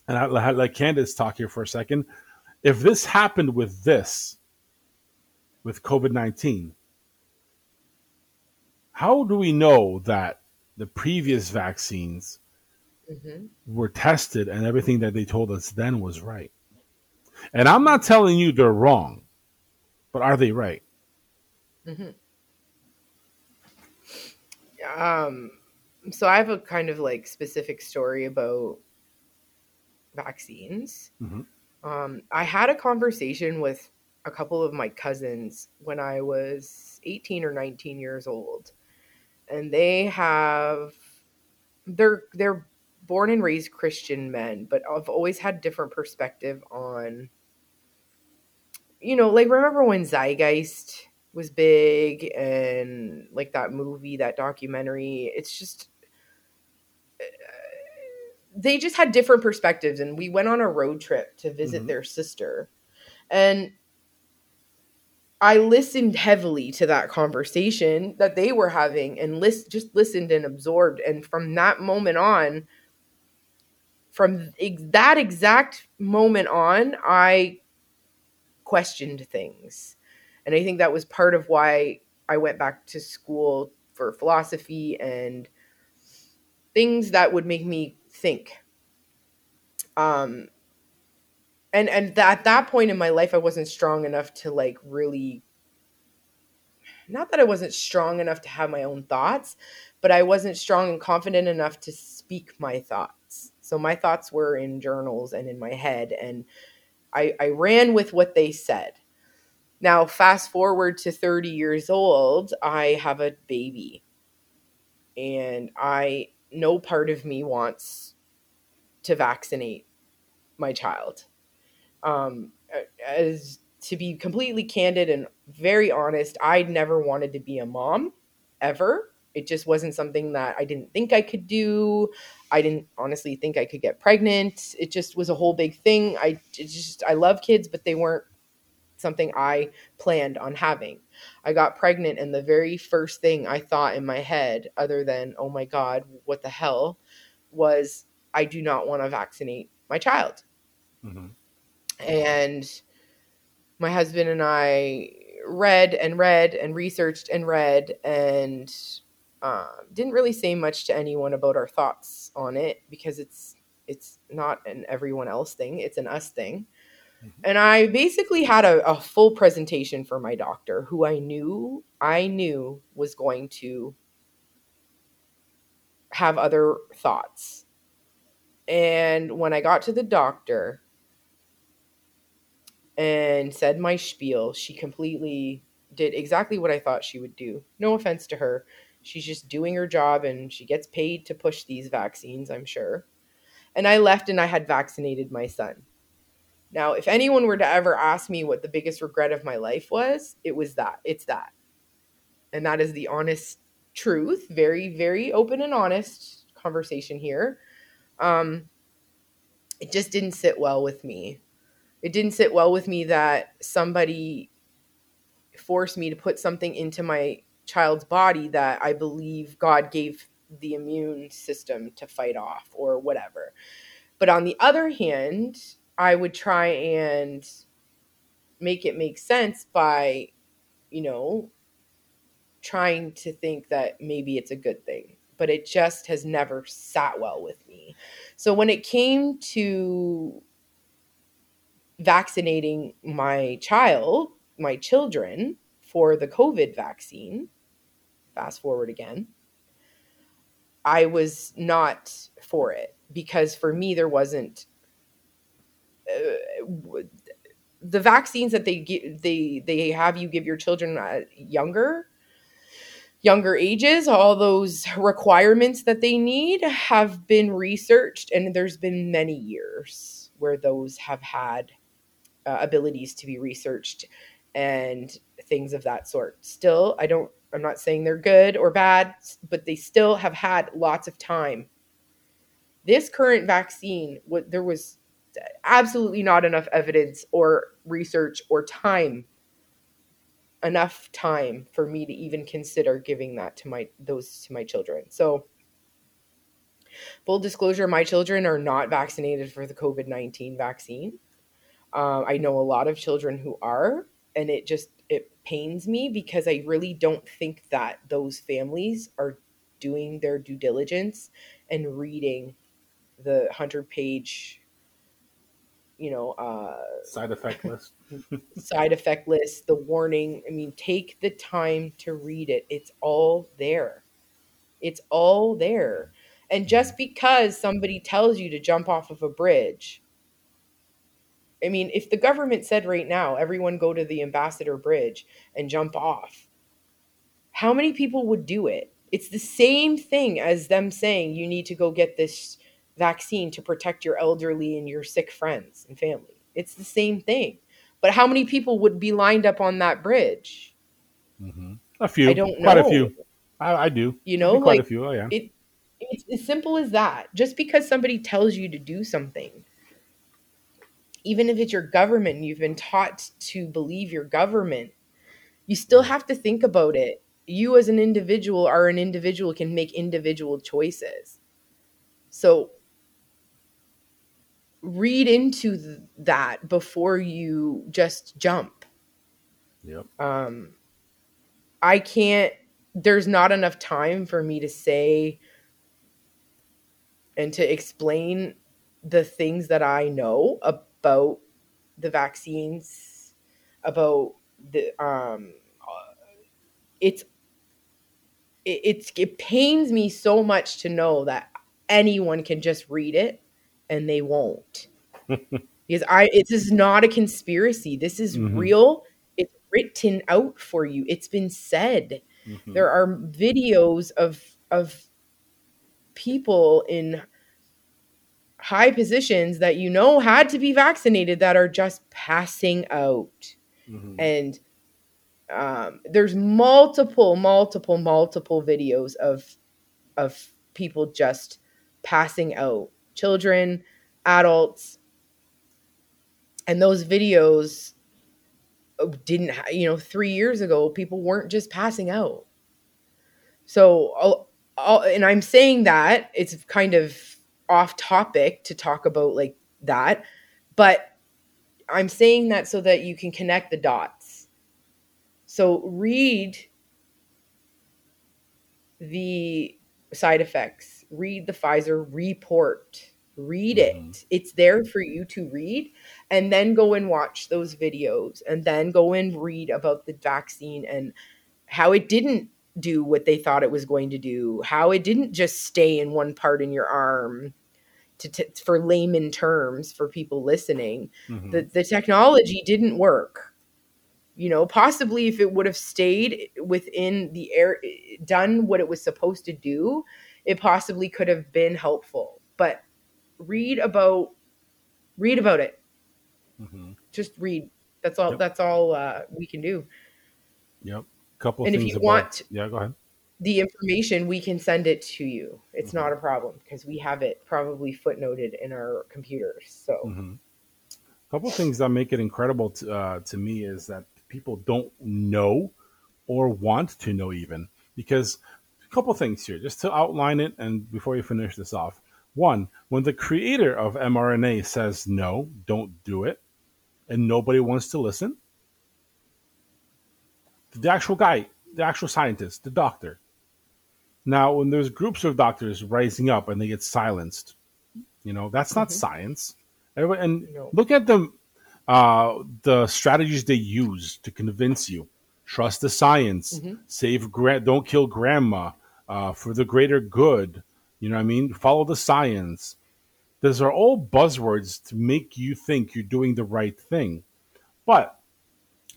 and I let Candyce talk here for a second. If this happened with this, with COVID 19, how do we know that the previous vaccines hmm were tested and everything that they told us then was right? And I'm not telling you they're wrong, but are they right? hmm Um, so I have a kind of like specific story about vaccines. Mhm. Um, I had a conversation with a couple of my cousins when I was 18 or 19 years old. And they have they're they're born and raised Christian men, but I've always had different perspective on you know, like remember when Zeitgeist was big and like that movie, that documentary, it's just they just had different perspectives and we went on a road trip to visit Mhm. their sister and i listened heavily to that conversation that they were having and list, just listened and absorbed and from that moment on from that exact moment on i questioned things. And i think that was part of why i went back to school for philosophy and things that would make me think. Um and and that, at that point in my life i wasn't strong enough to like really not that i wasn't strong enough to have my own thoughts but i wasn't strong and confident enough to speak my thoughts so my thoughts were in journals and in my head and i i ran with what they said now fast forward to 30 years old i have a baby and i no part of me wants to vaccinate my child. Um, as to be completely candid and very honest, I never wanted to be a mom ever. It just wasn't something that I didn't think I could do. I didn't honestly think I could get pregnant. It just was a whole big thing. I just I love kids, but they weren't something I planned on having. I got pregnant and the very first thing I thought in my head other than oh my god, what the hell was I do not want to vaccinate my child. Mhm. And my husband and I read and read and researched and read and um, didn't really say much to anyone about our thoughts on it because it's it's not an everyone else thing; it's an us thing. Mhm. And I basically had a, a full presentation for my doctor, who I knew I knew was going to have other thoughts. And when I got to the doctor and said my spiel, she completely did exactly what I thought she would do. No offense to her. She's just doing her job and she gets paid to push these vaccines, I'm sure. And I left and I had vaccinated my son. Now, if anyone were to ever ask me what the biggest regret of my life was, it was that. It's that. And that is the honest truth. Very, very open and honest conversation here. Um, it just didn't sit well with me. It didn't sit well with me that somebody forced me to put something into my child's body that I believe God gave the immune system to fight off or whatever. But on the other hand, I would try and make it make sense by, you know, trying to think that maybe it's a good thing. But it just has never sat well with me. So when it came to vaccinating my child, my children for the COVID vaccine, fast forward again, I was not for it because for me there wasn't uh, the vaccines that they give they they have you give your children at younger younger ages all those requirements that they need have been researched and there's been many years where those have had uh, abilities to be researched and things of that sort. Still i don't i'm not saying they're good or bad but they still have had lots of time. This current vaccine what there was absolutely not enough evidence or research or time enough time for me to even consider giving that to my those to my children. So full disclosure my children are not vaccinated for the covid-19 vaccine. Um, i know a lot of children who are and it just it pains me because I really don't think that those families are doing their due diligence and reading the 100 page you know uh Side effect list. side effect list, the warning. I mean, take the time to read it. It's all there. It's all there. And just because somebody tells you to jump off of a bridge, I mean, if the government said right now, everyone go to the Ambassador Bridge and jump off, how many people would do it? It's the same thing as them saying you need to go get this vaccine to protect your elderly and your sick friends and family. It's the same thing. But how many people would be lined up on that bridge? hmm A few. I don't Quite a few. I, I do. You know, quite like a few. Oh yeah. it it's as simple as that just because somebody tells you to do something even if it's your government and you've been taught to believe your government you still have to think about it. You as an individual are an individual can make individual choices. So read into th- that before you just jump. Yep. um i can't there's not enough time for me to say and to explain the things that i know about the vaccines about the um it's it, it's it pains me so much to know that anyone can just read it and they won't. Because i it is not a conspiracy. This is Mhm. real. It's written out for you. It's been said. Mhm. there are videos of of people in high positions that you know had to be vaccinated that are just passing out. Mhm. and um, there's multiple multiple multiple videos of of people just passing out. Children adults. And those videos uh, didn't you know 3 years ago people weren't just passing out. So I'll, I'll, and i'm saying that it's kind of off topic to talk about like that but i'm saying that so that you can connect the dots so read the side effects, read the Pfizer report, read Mhm. it. It's there for you to read and then go and watch those videos and then go and read about the vaccine and how it didn't do what they thought it was going to do, how it didn't just stay in one part in your arm. To, t- for layman terms for people listening Mhm. the, the technology didn't work you know possibly if it would have stayed within the air done what it was supposed to do it possibly could have been helpful but read about read about it Mhm. just read that's all Yep. that's all uh, we can do Yep. Couple And if you about. want- yeah. Go ahead. The information we can send it to you. It's Mhm. not a problem because we have it probably footnoted in our computers so. Hmm couple things that make it incredible to, uh, to me is that people don't know or want to know even because a couple things here just to outline it and before you finish this off. One when the creator of mrna says no don't do it and nobody wants to listen the actual guy the actual scientist the doctor now when there's groups of doctors rising up and they get silenced you know that's not Mhm. science Everybody, and No. look at the uh, the strategies they use to convince you. Trust the science. Mhm. Save gra- don't kill grandma uh, for the greater good. You know what I mean? Follow the science. Those are all buzzwords to make you think you're doing the right thing. But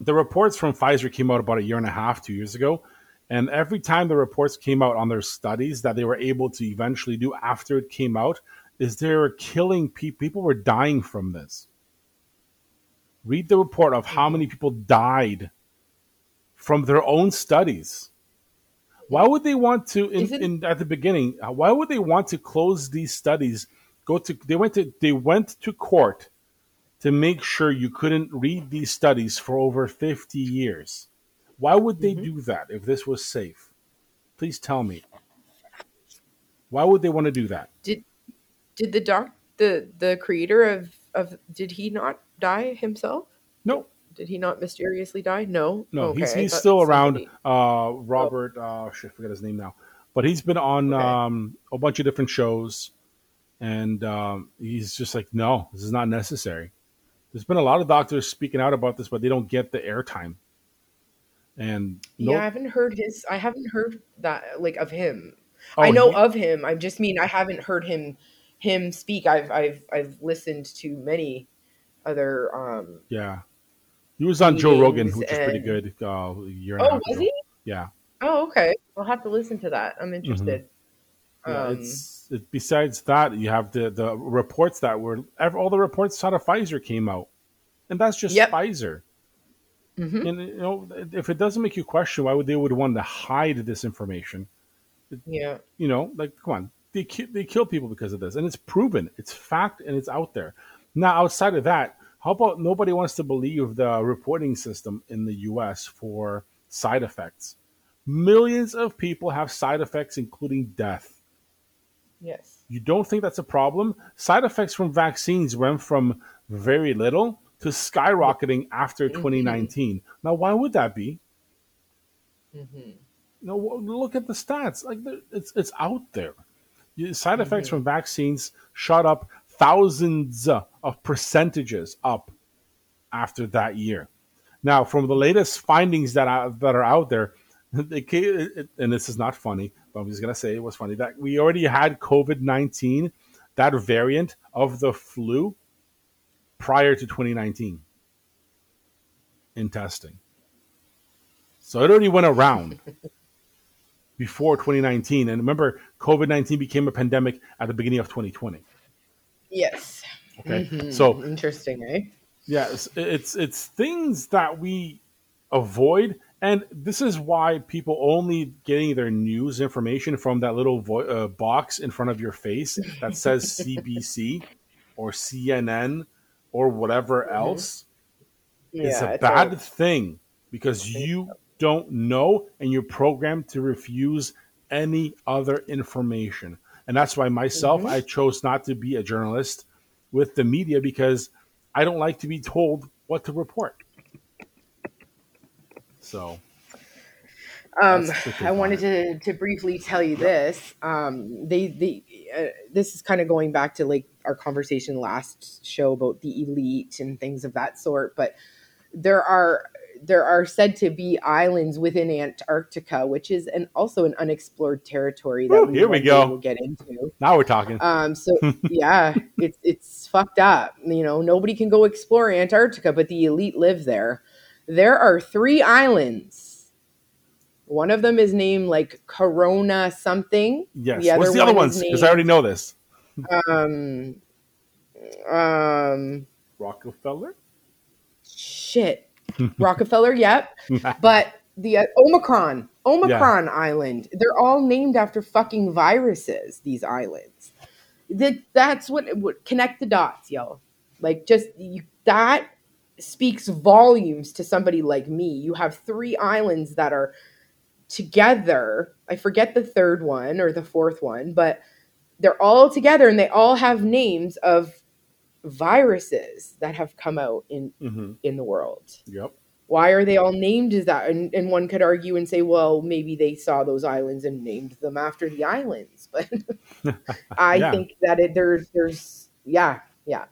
the reports from Pfizer came out about a year and a half, two years ago. And every time the reports came out on their studies that they were able to eventually do after it came out, is they were killing people. People were dying from this. Read the report of how many people died from their own studies. Why would they want to in, Isn't- in at the beginning? Why would they want to close these studies? Go to they went to they went to court to make sure you couldn't read these studies for over 50 years. Why would they Mhm. do that if this was safe? Please tell me. Why would they want to do that? did did the doc the the creator of of did he not die himself No, Did he not mysteriously die? No. No, Okay, he's he's still around. Uh, Robert, uh, shit, I forget his name now, but he's been on Okay. um, a bunch of different shows, and um, he's just like, no, this is not necessary. There's been a lot of doctors speaking out about this, but they don't get the airtime. And no, Yeah, I haven't heard his. I haven't heard that like of him. Oh, I know he- of him. I just mean I haven't heard him him speak. I've I've I've listened to many other. um yeah, he was on Joe Rogan, which was pretty good. Uh, a year Oh, was ago. he? Yeah, Oh, okay. I'll have to listen to that. I'm interested. yeah. Um, it's it, besides that, you have the the reports that were all the reports out of Pfizer came out, and that's just Yep. Pfizer. Mhm. And you know, if it doesn't make you question why would they would want to hide this information, Yeah. you know, like come on, they ki- they kill people because of this, and it's proven, it's fact, and it's out there. Now, outside of that, how about nobody wants to believe the reporting system in the U.S. for side effects? Millions of people have side effects, including death. Yes. You don't think that's a problem? Side effects from vaccines went from very little to skyrocketing after 2019. Now, why would that be? hmm You know, look at the stats. Like it's it's out there. Side effects from vaccines shot up thousands of percentages up after that year. Now, from the latest findings that are, that are out there, they it- it- and this is not funny, but I'm just gonna say it was funny that we already had COVID nineteen, that variant of the flu, prior to 2019 in testing. So it already went around before 2019. And remember, COVID 19 became a pandemic at the beginning of 2020. Yes. Okay. Mhm. So, interesting, eh? Yes, it's, it's, it's things that we avoid. And this is why people only getting their news information from that little vo- uh, box in front of your face that says CBC or CNN or whatever else is a bad thing because you don't know and you're programmed to refuse any other information. And that's why myself, I chose not to be a journalist with the media because I don't like to be told what to report. So, Um, That's the thing I wanted to, to briefly tell you this. Um, they they uh, this is kind of going back to like our conversation last show about the elite and things of that sort. But there are there are said to be islands within Antarctica, which is an also an unexplored territory that Woo, we here we go. will get into. now we're talking. Um, so yeah, it's it's fucked up. You know, nobody can go explore Antarctica, but the elite live there. There are three islands. One of them is named like Corona something. yes. the What's the other one Because I already know this. Um, um, Rockefeller? shit, Rockefeller. Yep, but the uh, Omicron, Omicron Island. They're all named after fucking viruses. These islands. That that's what would connect the dots, yo. Like just you, that speaks volumes to somebody like me. You have three islands that are together. I forget the third one or the fourth one, but they're all together and they all have names of viruses that have come out in hmm in the world. Yep. Why are they all named as that? And, and one could argue and say, well, maybe they saw those islands and named them after the islands. But I Yeah. think that it, there's, there's, yeah, yeah.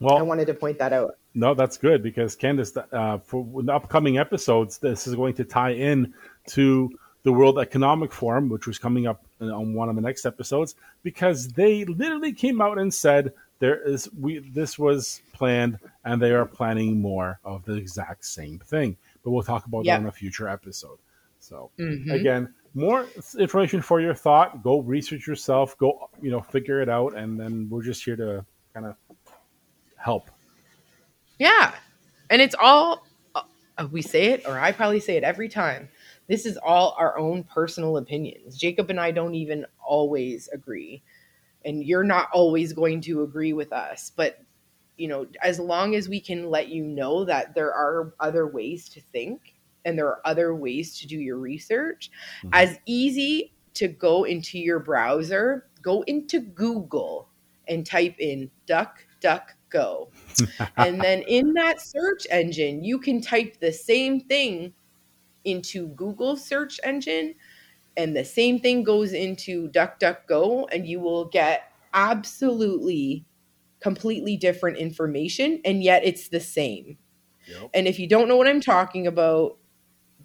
Well, I wanted to point that out. No, that's good because Candyce, uh, for the upcoming episodes, this is going to tie in to the World Economic Forum, which was coming up on one of the next episodes, because they literally came out and said there is we this was planned and they are planning more of the exact same thing. But we'll talk about Yep. that in a future episode. So Mhm. again, more information for your thought. Go research yourself. Go you know figure it out, and then we're just here to kind of help. Yeah. And it's all, uh, we say it, or I probably say it every time. This is all our own personal opinions. Jakub and I don't even always agree. And you're not always going to agree with us. But, you know, as long as we can let you know that there are other ways to think and there are other ways to do your research, Mhm. as easy to go into your browser, go into Google and type in duck, duck, DuckDuckGo. and then in that search engine, you can type the same thing into Google search engine and the same thing goes into DuckDuckGo and you will get absolutely completely different information and yet it's the same. Yep. And if you don't know what I'm talking about,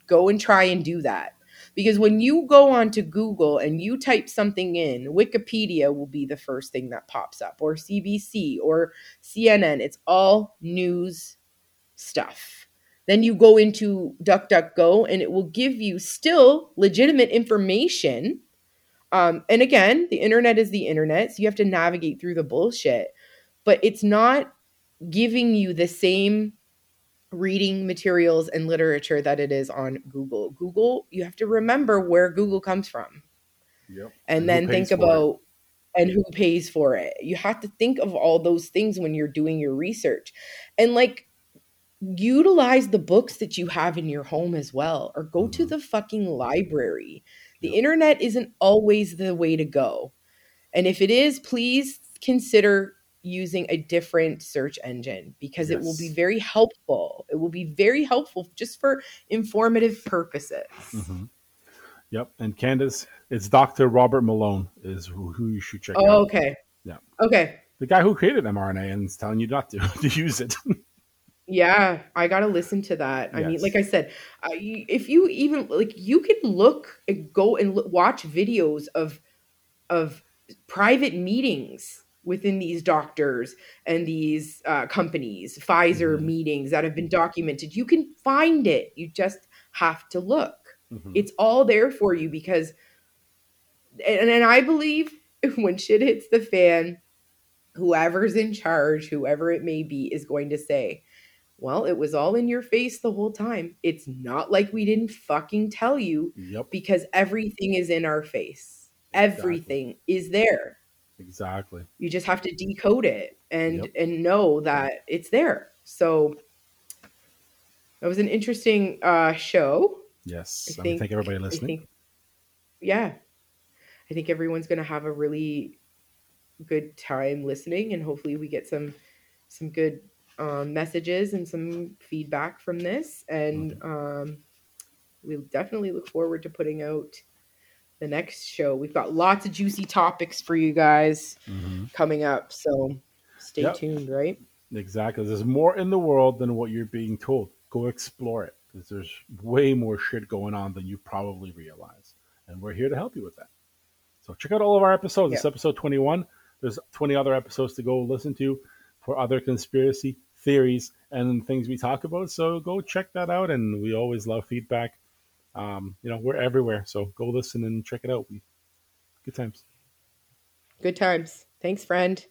go and try and do that. Because when you go onto Google and you type something in, Wikipedia will be the first thing that pops up, or CBC or CNN. It's all news stuff. Then you go into DuckDuckGo and it will give you still legitimate information. Um, and again, the internet is the internet, so you have to navigate through the bullshit. But it's not giving you the same reading materials and literature that it is on Google. Google, you have to remember where Google comes from Yep. and, who then think for it. about and who pays for it. You have to think of all those things when you're doing your research. And like utilize the books that you have in your home as well or go to Mhm. the fucking library. The internet isn't always the way to go. And if it is, please consider using a different search engine because it will be very helpful. It will be very helpful just for informative purposes. Mhm. Yep. And Candyce, it's Dr. Robert Malone is who, who you should check Oh, out. okay. Yeah. Okay. The guy who created mRNA and is telling you not to, to use it. Yeah, I gotta listen to that. I mean, Yes. like I said, I, if you even like, you can look and go and look, watch videos of of private meetings within these doctors and these uh, companies, Pfizer Mhm. meetings that have been documented. You can find it. You just have to look. Mhm. It's all there for you because, and, and I believe when shit hits the fan, whoever's in charge, whoever it may be, is going to say, well, it was all in your face the whole time. It's not like we didn't fucking tell you Yep. because everything is in our face. Everything is there. Exactly. You just have to decode it and Yep. and know that it's there. So that was an interesting uh show. Yes. I I, think- thank everybody I listening. think yeah. I think everyone's going to have a really good time listening and hopefully we get some some good um, messages and some feedback from this and um, we definitely look forward to putting out the next show. We've got lots of juicy topics for you guys hmm coming up, so stay Yep. tuned, right? Exactly. There's more in the world than what you're being told. Go explore it because there's way more shit going on than you probably realize. And we're here to help you with that. So check out all of our episodes. It's episode 21. There's 20 other episodes to go listen to for other conspiracy theories and things we talk about. So go check that out. And we always love feedback. Um, you know, we're everywhere. So go listen and check it out. Good times. Good times. Thanks, friend.